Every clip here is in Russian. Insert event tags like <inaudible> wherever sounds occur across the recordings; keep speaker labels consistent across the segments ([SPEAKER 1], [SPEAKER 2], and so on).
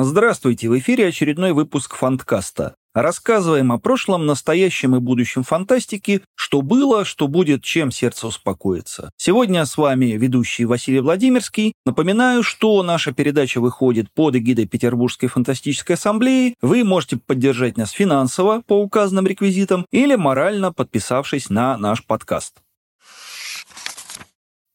[SPEAKER 1] Здравствуйте, в эфире очередной выпуск Фанткаста. Рассказываем о прошлом, настоящем и будущем фантастики, что было, что будет, чем сердце успокоится. Сегодня с вами ведущий Василий Владимирский. Напоминаю, что наша передача выходит под эгидой Петербургской фантастической ассамблеи. Вы можете поддержать нас финансово по указанным реквизитам или морально подписавшись на наш подкаст.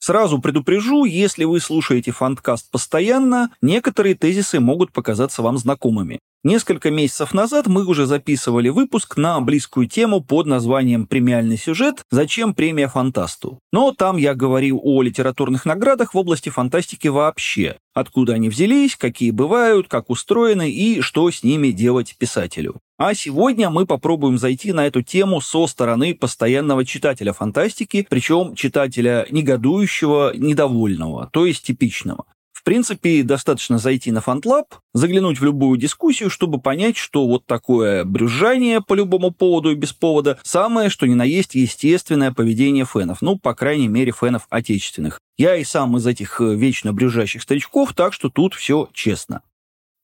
[SPEAKER 1] Сразу предупрежу, если вы слушаете фанткаст постоянно, некоторые тезисы могут показаться вам знакомыми. Несколько месяцев назад мы уже записывали выпуск на близкую тему под названием «Премиальный сюжет. Зачем премия фантасту?». Но там я говорил о литературных наградах в области фантастики вообще. Откуда они взялись, какие бывают, как устроены и что с ними делать писателю. А сегодня мы попробуем зайти на эту тему со стороны постоянного читателя фантастики, причем читателя негодующего, недовольного, то есть типичного. В принципе, достаточно зайти на FantLab, заглянуть в любую дискуссию, чтобы понять, что вот такое брюзжание по любому поводу и без повода самое, что ни на есть естественное поведение фенов, ну, по крайней мере, фенов отечественных. Я и сам из этих э, вечно брюзжащих старичков, так что тут все честно.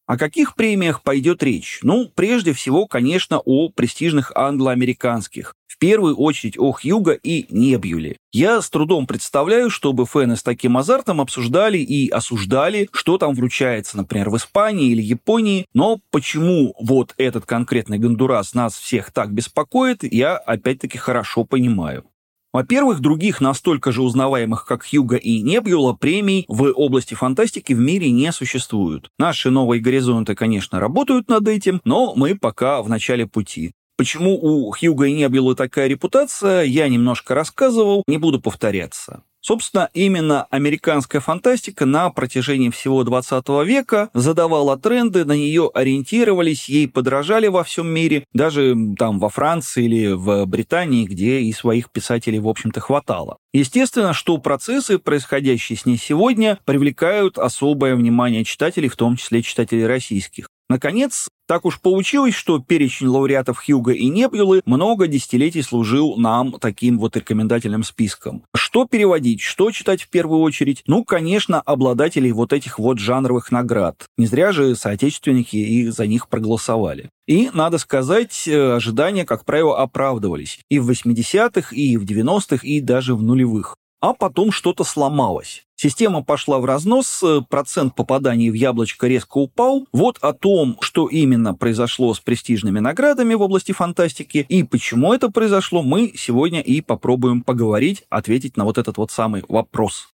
[SPEAKER 1] О каких премиях пойдет речь? Ну, прежде всего, конечно, о престижных англо-американских. Первую очередь о Хьюго и Небьюле. Я с трудом представляю, чтобы фэны с таким азартом обсуждали и осуждали, что там вручается, например, в Испании или Японии, но почему вот этот конкретный Гондурас нас всех так беспокоит, я опять-таки хорошо понимаю. Во-первых, других настолько же узнаваемых, как Хьюга и Небьюла, премий в области фантастики в мире не существует. Наши новые горизонты, конечно, работают над этим, но мы пока в начале пути. Почему у Хьюга и Небьюла такая репутация, я немножко рассказывал, не буду повторяться. Собственно, именно американская фантастика на протяжении всего 20 века задавала тренды, на нее ориентировались, ей подражали во всем мире, даже там во Франции или в Британии, где и своих писателей, в общем-то, хватало. Естественно, что процессы, происходящие с ней сегодня, привлекают особое внимание читателей, в том числе читателей российских. Наконец, так уж получилось, что перечень лауреатов Хьюга и Небюлы много десятилетий служил нам таким вот рекомендательным списком. Что переводить, что читать в первую очередь? Ну, конечно, обладателей вот этих вот жанровых наград. Не зря же соотечественники и за них проголосовали. И, надо сказать, э, ожидания, как правило, оправдывались. И в 80-х, и в 90-х, и даже в нулевых а потом что-то сломалось. Система пошла в разнос, э, процент попаданий в яблочко резко упал. Вот о том, что именно произошло с престижными наградами в области фантастики и почему это произошло, мы сегодня и попробуем поговорить, ответить на вот этот вот самый вопрос.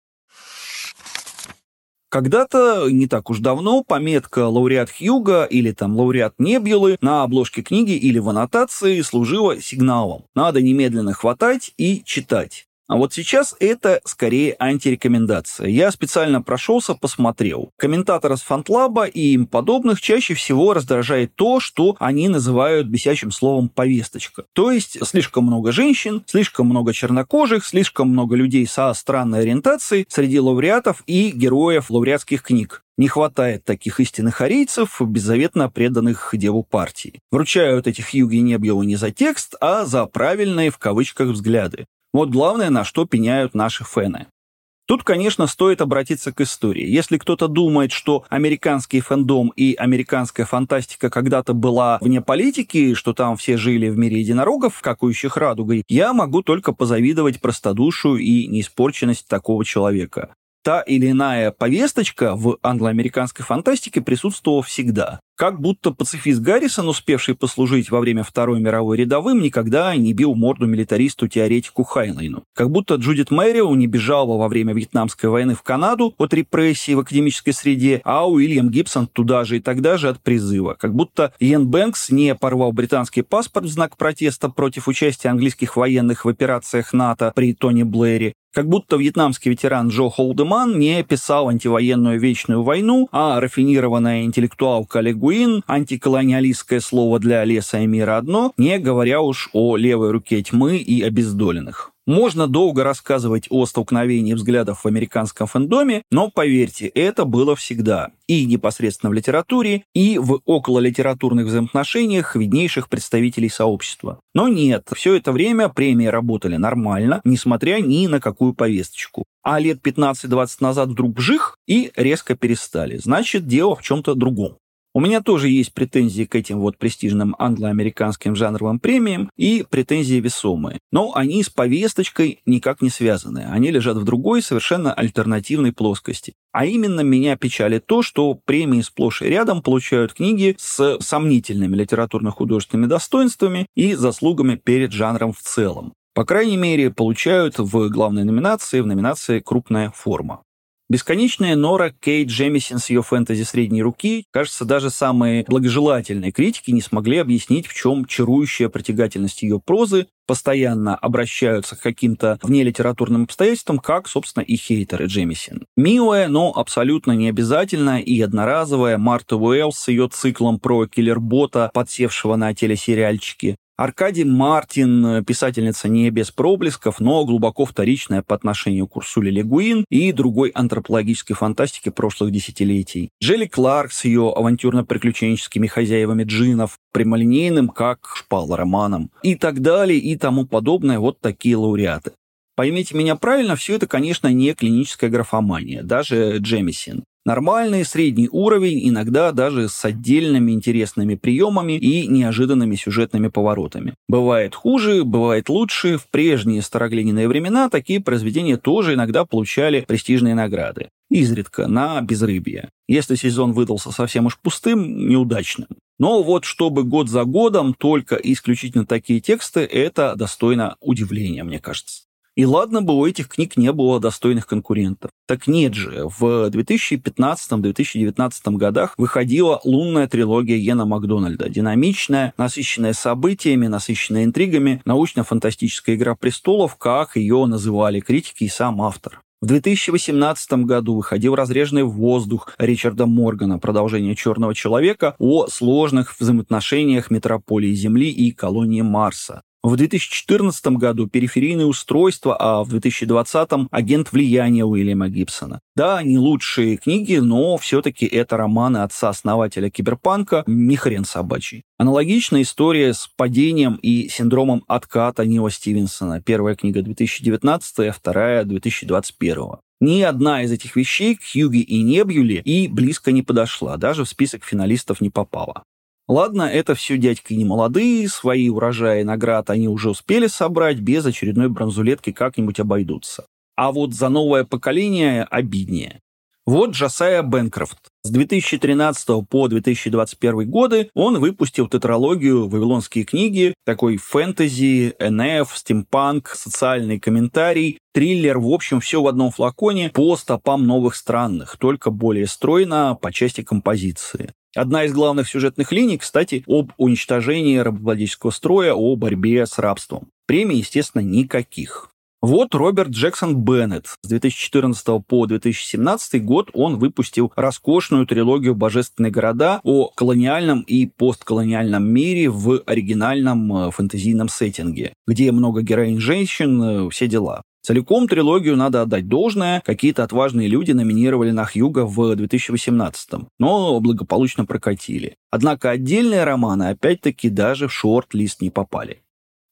[SPEAKER 1] Когда-то, не так уж давно, пометка «Лауреат Хьюга» или там «Лауреат Небьюлы» на обложке книги или в аннотации служила сигналом. Надо немедленно хватать и читать. А вот сейчас это скорее антирекомендация. Я специально прошелся, посмотрел. Комментаторы с Фантлаба и им подобных чаще всего раздражает то, что они называют бесячим словом «повесточка». То есть слишком много женщин, слишком много чернокожих, слишком много людей со странной ориентацией среди лауреатов и героев лауреатских книг. Не хватает таких истинных арийцев, беззаветно преданных деву партии. Вручают этих юги Небьеву не за текст, а за правильные в кавычках взгляды. Вот главное, на что пеняют наши фэны. Тут, конечно, стоит обратиться к истории. Если кто-то думает, что американский фэндом и американская фантастика когда-то была вне политики, что там все жили в мире единорогов, какующих радугой, я могу только позавидовать простодушию и неиспорченность такого человека та или иная повесточка в англоамериканской фантастике присутствовала всегда. Как будто пацифист Гаррисон, успевший послужить во время Второй мировой рядовым, никогда не бил морду милитаристу-теоретику Хайнлайну. Как будто Джудит Мэрио не бежала во время Вьетнамской войны в Канаду от репрессий в академической среде, а Уильям Гибсон туда же и тогда же от призыва. Как будто Иэн Бэнкс не порвал британский паспорт в знак протеста против участия английских военных в операциях НАТО при Тони Блэре, как будто вьетнамский ветеран Джо Холдеман не писал антивоенную вечную войну, а рафинированная интеллектуалка Легуин, антиколониалистское слово для леса и мира одно, не говоря уж о левой руке тьмы и обездоленных. Можно долго рассказывать о столкновении взглядов в американском фэндоме, но поверьте, это было всегда. И непосредственно в литературе, и в окололитературных взаимоотношениях виднейших представителей сообщества. Но нет, все это время премии работали нормально, несмотря ни на какую повесточку. А лет 15-20 назад вдруг бжих и резко перестали. Значит, дело в чем-то другом. У меня тоже есть претензии к этим вот престижным англо-американским жанровым премиям и претензии весомые. Но они с повесточкой никак не связаны. Они лежат в другой, совершенно альтернативной плоскости. А именно меня печалит то, что премии сплошь и рядом получают книги с сомнительными литературно-художественными достоинствами и заслугами перед жанром в целом. По крайней мере, получают в главной номинации, в номинации «Крупная форма». Бесконечная Нора Кейт Джемисон с ее фэнтези средней руки, кажется, даже самые благожелательные критики не смогли объяснить, в чем чарующая притягательность ее прозы, постоянно обращаются к каким-то внелитературным обстоятельствам, как, собственно, и хейтеры Джемисон. Милая, но абсолютно не обязательная и одноразовая Марта Уэллс с ее циклом про киллербота, подсевшего на телесериальчики, Аркадий Мартин, писательница не без проблесков, но глубоко вторичная по отношению к Урсуле Легуин и другой антропологической фантастике прошлых десятилетий. Джелли Кларк с ее авантюрно-приключенческими хозяевами джинов, прямолинейным, как шпала романом, и так далее, и тому подобное, вот такие лауреаты. Поймите меня правильно, все это, конечно, не клиническая графомания, даже Джемисин. Нормальный средний уровень, иногда даже с отдельными интересными приемами и неожиданными сюжетными поворотами. Бывает хуже, бывает лучше. В прежние староглиняные времена такие произведения тоже иногда получали престижные награды. Изредка, на безрыбье. Если сезон выдался совсем уж пустым, неудачным. Но вот чтобы год за годом только исключительно такие тексты, это достойно удивления, мне кажется. И ладно бы у этих книг не было достойных конкурентов. Так нет же, в 2015-2019 годах выходила лунная трилогия Йена Макдональда. Динамичная, насыщенная событиями, насыщенная интригами, научно-фантастическая игра престолов, как ее называли критики и сам автор. В 2018 году выходил «Разреженный воздух» Ричарда Моргана, продолжение «Черного человека» о сложных взаимоотношениях метрополии Земли и колонии Марса. В 2014 году «Периферийные устройства», а в 2020 «Агент влияния» Уильяма Гибсона. Да, не лучшие книги, но все-таки это романы отца-основателя киберпанка, не хрен собачий. Аналогичная история с падением и синдромом отката Нила Стивенсона. Первая книга 2019, вторая 2021. Ни одна из этих вещей к Хьюги и Небюле и близко не подошла, даже в список финалистов не попала. Ладно, это все дядьки не молодые, свои урожаи наград они уже успели собрать, без очередной бронзулетки как-нибудь обойдутся. А вот за новое поколение обиднее. Вот Джасая Бенкрофт. С 2013 по 2021 годы он выпустил тетралогию «Вавилонские книги», такой фэнтези, НФ, стимпанк, социальный комментарий, триллер, в общем, все в одном флаконе по стопам новых странных, только более стройно по части композиции. Одна из главных сюжетных линий, кстати, об уничтожении рабовладельческого строя, о борьбе с рабством. Премий, естественно, никаких. Вот Роберт Джексон Беннет. С 2014 по 2017 год он выпустил роскошную трилогию «Божественные города» о колониальном и постколониальном мире в оригинальном э, фэнтезийном сеттинге, где много героинь женщин, э, все дела. Целиком трилогию надо отдать должное. Какие-то отважные люди номинировали на Хьюга в 2018 но благополучно прокатили. Однако отдельные романы опять-таки даже в шорт-лист не попали.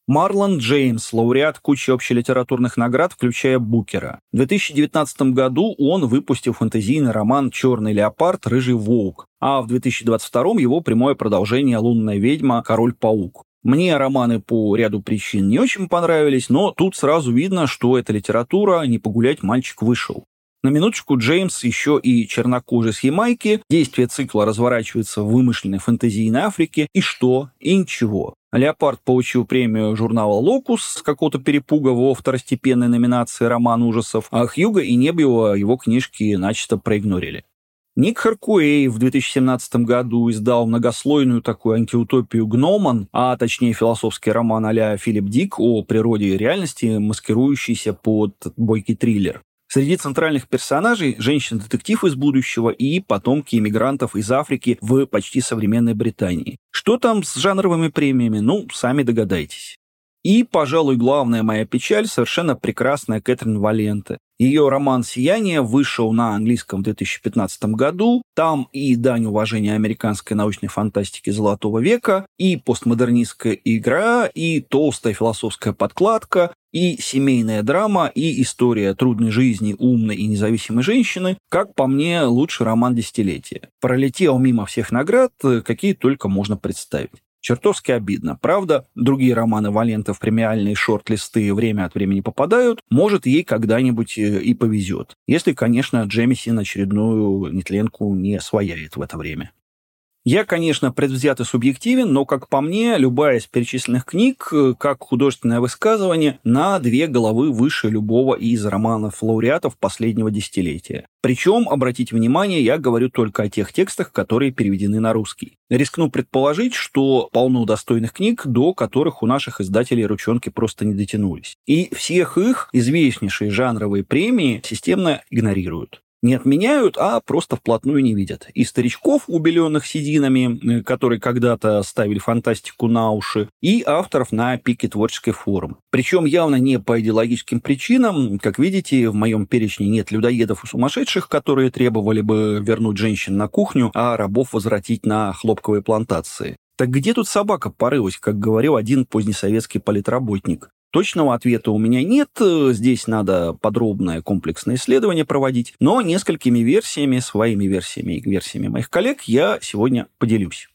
[SPEAKER 1] Марлон Джеймс, лауреат кучи общелитературных наград, включая Букера. В 2019 году он выпустил фэнтезийный роман «Черный леопард. Рыжий волк», а в 2022 его прямое продолжение «Лунная ведьма. Король-паук». Мне романы по ряду причин не очень понравились, но тут сразу видно, что эта литература «Не погулять мальчик вышел». На минуточку Джеймс еще и чернокожий с Ямайки. Действие цикла разворачивается в вымышленной фэнтезийной Африке. И что? И ничего. Леопард получил премию журнала «Локус» с какого-то перепуга во второстепенной номинации роман ужасов, а Хьюга и Небио его книжки начисто проигнорили. Ник Харкуэй в 2017 году издал многослойную такую антиутопию «Гноман», а точнее философский роман а Филипп Дик о природе и реальности, маскирующийся под бойкий триллер. Среди центральных персонажей женщина-детектив из будущего и потомки иммигрантов из Африки в почти современной Британии. Что там с жанровыми премиями? Ну, сами догадайтесь. И, пожалуй, главная моя печаль – совершенно прекрасная Кэтрин Валенте. Ее роман «Сияние» вышел на английском в 2015 году. Там и дань уважения американской научной фантастики Золотого века, и постмодернистская игра, и толстая философская подкладка, И семейная драма, и история трудной жизни умной и независимой женщины, как по мне, лучший роман десятилетия. Пролетел мимо всех наград, какие только можно представить. Чертовски обидно. Правда, другие романы Валенты в премиальные шорт-листы время от времени попадают. Может, ей когда-нибудь э, и повезет. Если, конечно, Джемиси очередную нетленку не свояет в это время. Я, конечно, предвзят и субъективен, но, как по мне, любая из перечисленных книг, э, как художественное высказывание, на две головы выше любого из романов-лауреатов последнего десятилетия. Причем, обратите внимание, я говорю только о тех текстах, которые переведены на русский. Рискну предположить, что полно достойных книг, до которых у наших издателей ручонки просто не дотянулись. И всех их известнейшие жанровые премии системно игнорируют не отменяют, а просто вплотную не видят. И старичков, убеленных сединами, э, которые когда-то ставили фантастику на уши, и авторов на пике творческой формы. Причем явно не по идеологическим причинам. Как видите, в моем перечне нет людоедов и сумасшедших, которые требовали бы вернуть женщин на кухню, а рабов возвратить на хлопковые плантации. Так где тут собака порылась, как говорил один позднесоветский политработник? Точного ответа у меня нет, здесь надо подробное комплексное исследование проводить, но несколькими версиями, своими версиями и версиями моих коллег я сегодня поделюсь.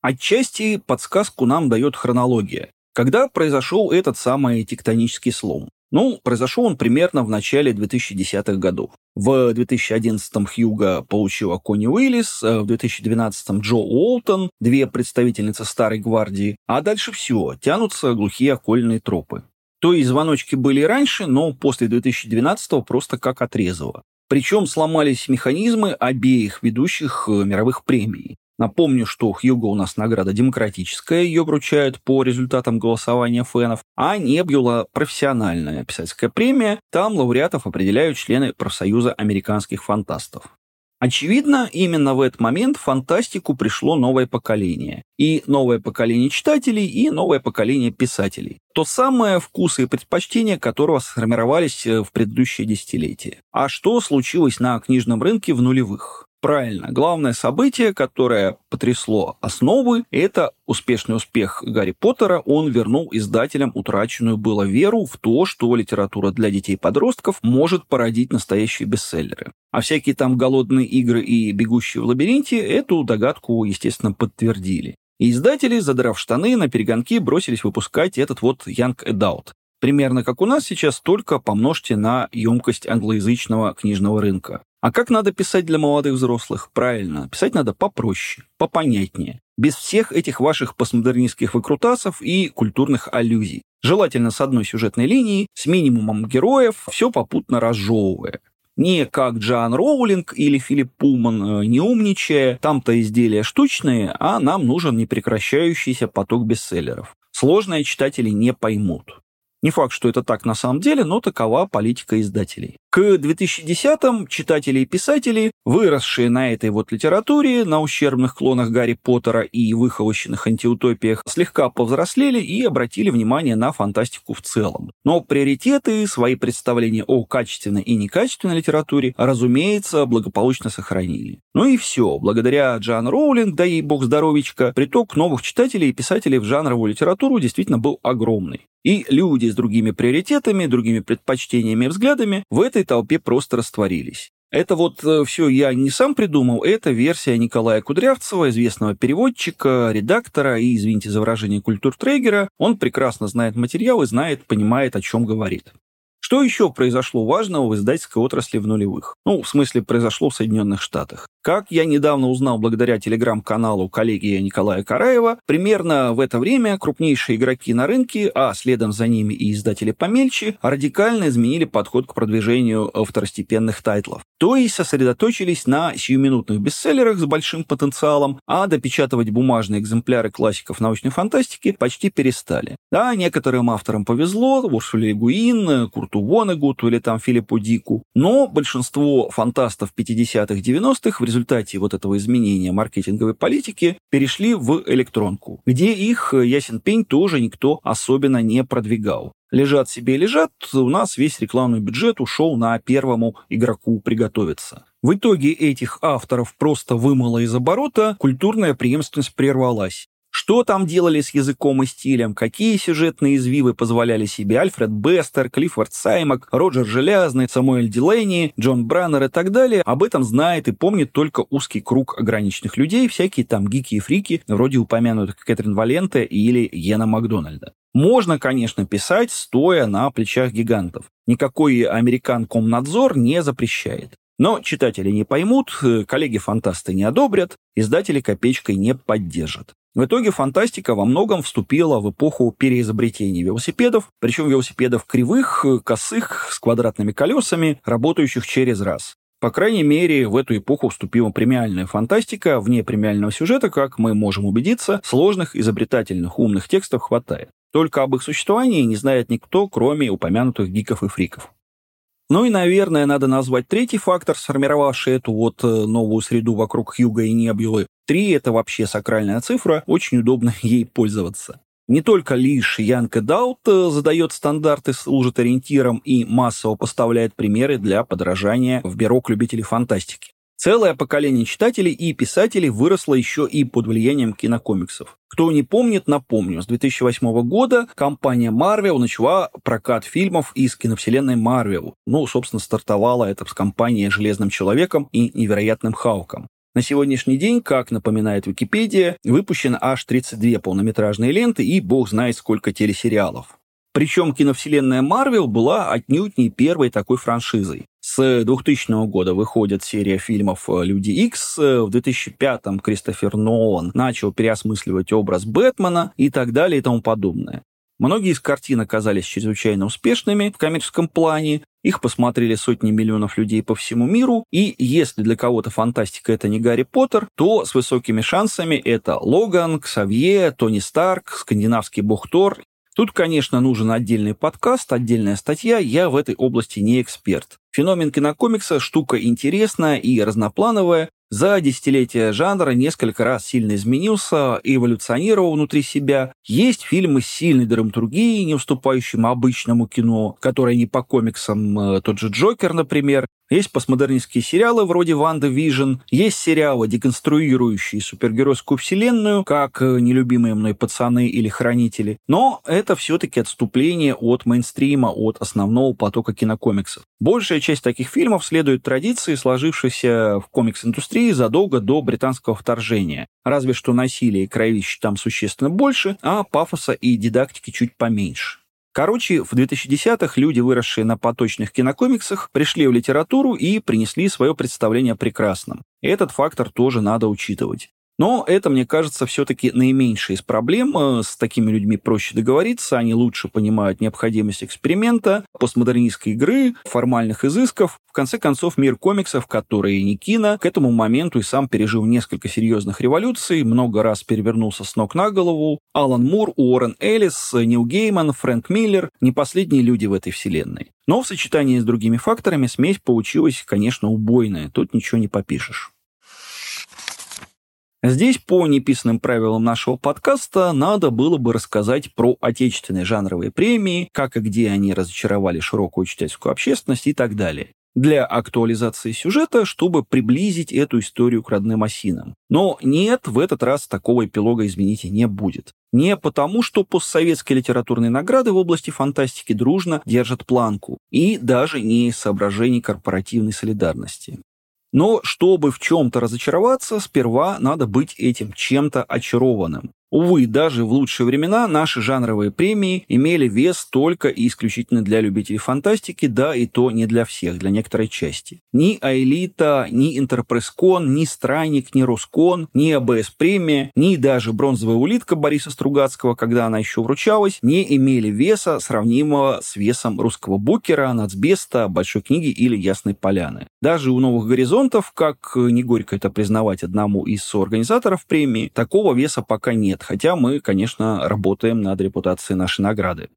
[SPEAKER 1] Отчасти подсказку нам дает хронология. Когда произошел этот самый тектонический слом? Ну, произошел он примерно в начале 2010-х годов. В 2011-м Хьюга получила Конни Уиллис, э, в 2012-м Джо Уолтон, две представительницы Старой Гвардии, а дальше все, тянутся глухие окольные тропы. То есть звоночки были раньше, но после 2012-го просто как отрезало. Причем сломались механизмы обеих ведущих э, мировых премий. Напомню, что Хьюго у нас награда демократическая, ее вручают по результатам голосования фенов, а Небюла – профессиональная писательская премия, там лауреатов определяют члены профсоюза американских фантастов. Очевидно, именно в этот момент в фантастику пришло новое поколение. И новое поколение читателей, и новое поколение писателей. То самое вкусы и предпочтения которого сформировались э, в предыдущие десятилетия. А что случилось на книжном рынке в нулевых? Правильно. Главное событие, которое потрясло основы, это успешный успех Гарри Поттера. Он вернул издателям утраченную было веру в то, что литература для детей и подростков может породить настоящие бестселлеры. А всякие там голодные игры и бегущие в лабиринте эту догадку, естественно, подтвердили. И издатели, задрав штаны, на перегонки бросились выпускать этот вот Young Adult. Примерно как у нас сейчас, только помножьте на емкость англоязычного книжного рынка. А как надо писать для молодых взрослых? Правильно, писать надо попроще, попонятнее, без всех этих ваших постмодернистских выкрутасов и культурных аллюзий. Желательно с одной сюжетной линией, с минимумом героев, все попутно разжевывая. Не как Джоан Роулинг или Филипп Пулман, э, не умничая, там-то изделия штучные, а нам нужен непрекращающийся поток бестселлеров. Сложные читатели не поймут. Не факт, что это так на самом деле, но такова политика издателей. К 2010-м читатели и писатели, выросшие на этой вот литературе, на ущербных клонах Гарри Поттера и выхолощенных антиутопиях, слегка повзрослели и обратили внимание на фантастику в целом. Но приоритеты, свои представления о качественной и некачественной литературе, разумеется, благополучно сохранили. Ну и все. Благодаря Джан Роулинг, да и бог здоровичка, приток новых читателей и писателей в жанровую литературу действительно был огромный. И люди с другими приоритетами, другими предпочтениями и взглядами в этой толпе просто растворились. Это вот э, все я не сам придумал, это версия Николая Кудрявцева, известного переводчика, редактора и, извините за выражение, культуртрегера. Он прекрасно знает материал и знает, понимает, о чем говорит. Что еще произошло важного в издательской отрасли в нулевых? Ну, в смысле, произошло в Соединенных Штатах. Как я недавно узнал благодаря телеграм-каналу коллеги Николая Караева, примерно в это время крупнейшие игроки на рынке, а следом за ними и издатели помельче, радикально изменили подход к продвижению второстепенных тайтлов. То есть сосредоточились на сиюминутных бестселлерах с большим потенциалом, а допечатывать бумажные экземпляры классиков научной фантастики почти перестали. Да, некоторым авторам повезло, Урсуле Гуин, Курту Вонегуту или там Филиппу Дику, но большинство фантастов 50-х, 90-х в результате вот этого изменения маркетинговой политики перешли в электронку, где их, ясен пень, тоже никто особенно не продвигал. Лежат себе и лежат, у нас весь рекламный бюджет ушел на первому игроку приготовиться. В итоге этих авторов просто вымыло из оборота, культурная преемственность прервалась. Что там делали с языком и стилем, какие сюжетные извивы позволяли себе Альфред Бестер, Клиффорд Саймак, Роджер Желязный, Самуэль Дилейни, Джон Браннер и так далее, об этом знает и помнит только узкий круг ограниченных людей, всякие там гики и фрики, вроде упомянутых Кэтрин Валенте или Йена Макдональда. Можно, конечно, писать, стоя на плечах гигантов. Никакой американ-комнадзор не запрещает. Но читатели не поймут, коллеги-фантасты не одобрят, издатели копеечкой не поддержат. В итоге фантастика во многом вступила в эпоху переизобретения велосипедов, причем велосипедов кривых, косых, с квадратными колесами, работающих через раз. По крайней мере, в эту эпоху вступила премиальная фантастика. Вне премиального сюжета, как мы можем убедиться, сложных, изобретательных, умных текстов хватает. Только об их существовании не знает никто, кроме упомянутых гиков и фриков. Ну и, наверное, надо назвать третий фактор, сформировавший эту вот э, новую среду вокруг Хьюга и Небьюлы. Три — это вообще сакральная цифра, очень удобно <laughs> ей пользоваться. Не только лишь Янка Даут э, задает стандарты, служит ориентиром и массово поставляет примеры для подражания в бюрок любителей фантастики. Целое поколение читателей и писателей выросло еще и под влиянием кинокомиксов. Кто не помнит, напомню, с 2008 года компания Marvel начала прокат фильмов из киновселенной Marvel. Ну, собственно, стартовала это с компанией «Железным человеком» и «Невероятным Халком». На сегодняшний день, как напоминает Википедия, выпущено аж 32 полнометражные ленты и бог знает сколько телесериалов. Причем киновселенная Marvel была отнюдь не первой такой франшизой. С 2000 года выходит серия фильмов «Люди Икс». В 2005-м Кристофер Нолан начал переосмысливать образ Бэтмена и так далее и тому подобное. Многие из картин оказались чрезвычайно успешными в коммерческом плане, их посмотрели сотни миллионов людей по всему миру, и если для кого-то фантастика это не Гарри Поттер, то с высокими шансами это Логан, Ксавье, Тони Старк, скандинавский бог Тор Тут, конечно, нужен отдельный подкаст, отдельная статья, я в этой области не эксперт. Феномен кинокомикса – штука интересная и разноплановая. За десятилетия жанра несколько раз сильно изменился, эволюционировал внутри себя. Есть фильмы с сильной драматургией, не уступающим обычному кино, которые не по комиксам, э, тот же Джокер, например. Есть постмодернистские сериалы вроде «WandaVision», есть сериалы, деконструирующие супергеройскую вселенную, как э, «Нелюбимые мной пацаны» или «Хранители». Но это все-таки отступление от мейнстрима, от основного потока кинокомиксов. Большая часть таких фильмов следует традиции, сложившейся в комикс-индустрии задолго до британского вторжения. Разве что насилия и кровища там существенно больше, а пафоса и дидактики чуть поменьше. Короче, в 2010-х люди, выросшие на поточных кинокомиксах, пришли в литературу и принесли свое представление о прекрасном. Этот фактор тоже надо учитывать. Но это, мне кажется, все-таки наименьшая из проблем. Э, с такими людьми проще договориться, они лучше понимают необходимость эксперимента, постмодернистской игры, формальных изысков. В конце концов, мир комиксов, который не кино, к этому моменту и сам пережил несколько серьезных революций, много раз перевернулся с ног на голову. Алан Мур, Уоррен Эллис, Нил Гейман, Фрэнк Миллер – не последние люди в этой вселенной. Но в сочетании с другими факторами смесь получилась, конечно, убойная, тут ничего не попишешь. Здесь по неписанным правилам нашего подкаста надо было бы рассказать про отечественные жанровые премии, как и где они разочаровали широкую читательскую общественность и так далее для актуализации сюжета, чтобы приблизить эту историю к родным осинам. Но нет, в этот раз такого эпилога, извините, не будет. Не потому, что постсоветские литературные награды в области фантастики дружно держат планку, и даже не из соображений корпоративной солидарности. Но чтобы в чем-то разочароваться, сперва надо быть этим чем-то очарованным. Увы, даже в лучшие времена наши жанровые премии имели вес только и исключительно для любителей фантастики, да и то не для всех, для некоторой части. Ни Аэлита, ни Интерпресскон, ни Странник, ни Роскон, ни АБС премия, ни даже бронзовая улитка Бориса Стругацкого, когда она еще вручалась, не имели веса, сравнимого с весом русского букера, нацбеста, большой книги или ясной поляны. Даже у новых горизонтов, как не горько это признавать одному из соорганизаторов премии, такого веса пока нет нет, хотя мы, конечно, работаем над репутацией нашей награды.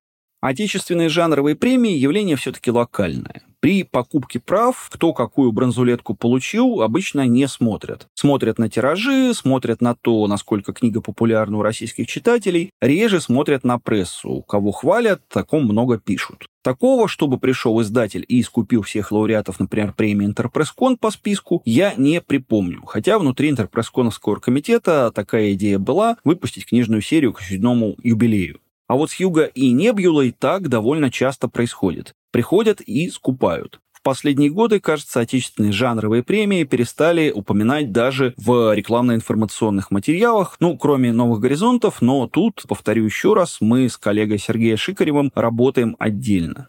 [SPEAKER 1] Отечественные жанровые премии – явление все-таки локальное. При покупке прав, кто какую бронзулетку получил, обычно не смотрят. Смотрят на тиражи, смотрят на то, насколько книга популярна у российских читателей, реже смотрят на прессу. Кого хвалят, таком много пишут. Такого, чтобы пришел издатель и искупил всех лауреатов, например, премии Интерпресскон по списку, я не припомню. Хотя внутри Интерпрессконовского комитета такая идея была выпустить книжную серию к очередному юбилею. А вот с Юга и Небьюлой так довольно часто происходит. Приходят и скупают. В последние годы, кажется, отечественные жанровые премии перестали упоминать даже в рекламно-информационных материалах, ну, кроме «Новых горизонтов», но тут, повторю еще раз, мы с коллегой Сергеем Шикаревым работаем отдельно.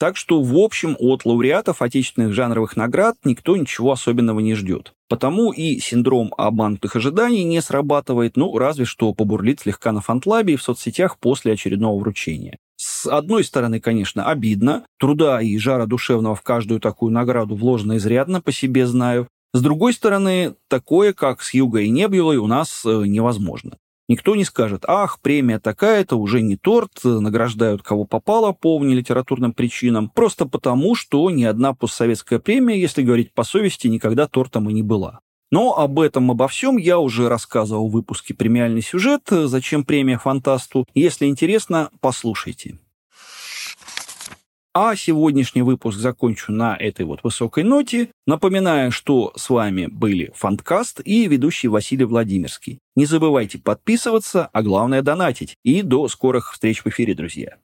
[SPEAKER 1] Так что, в общем, от лауреатов отечественных жанровых наград никто ничего особенного не ждет. Потому и синдром обманутых ожиданий не срабатывает, ну, разве что побурлит слегка на фантлабе и в соцсетях после очередного вручения. С одной стороны, конечно, обидно. Труда и жара душевного в каждую такую награду вложено изрядно, по себе знаю. С другой стороны, такое, как с Югой и Небьюлой, у нас э, невозможно. Никто не скажет, ах, премия такая-то, уже не торт, награждают кого попало по внелитературным причинам, просто потому, что ни одна постсоветская премия, если говорить по совести, никогда тортом и не была. Но об этом, обо всем я уже рассказывал в выпуске «Премиальный сюжет. Зачем премия фантасту?». Если интересно, послушайте. А сегодняшний выпуск закончу на этой вот высокой ноте. Напоминаю, что с вами были Фанткаст и ведущий Василий Владимирский. Не забывайте подписываться, а главное донатить. И до скорых встреч в эфире, друзья.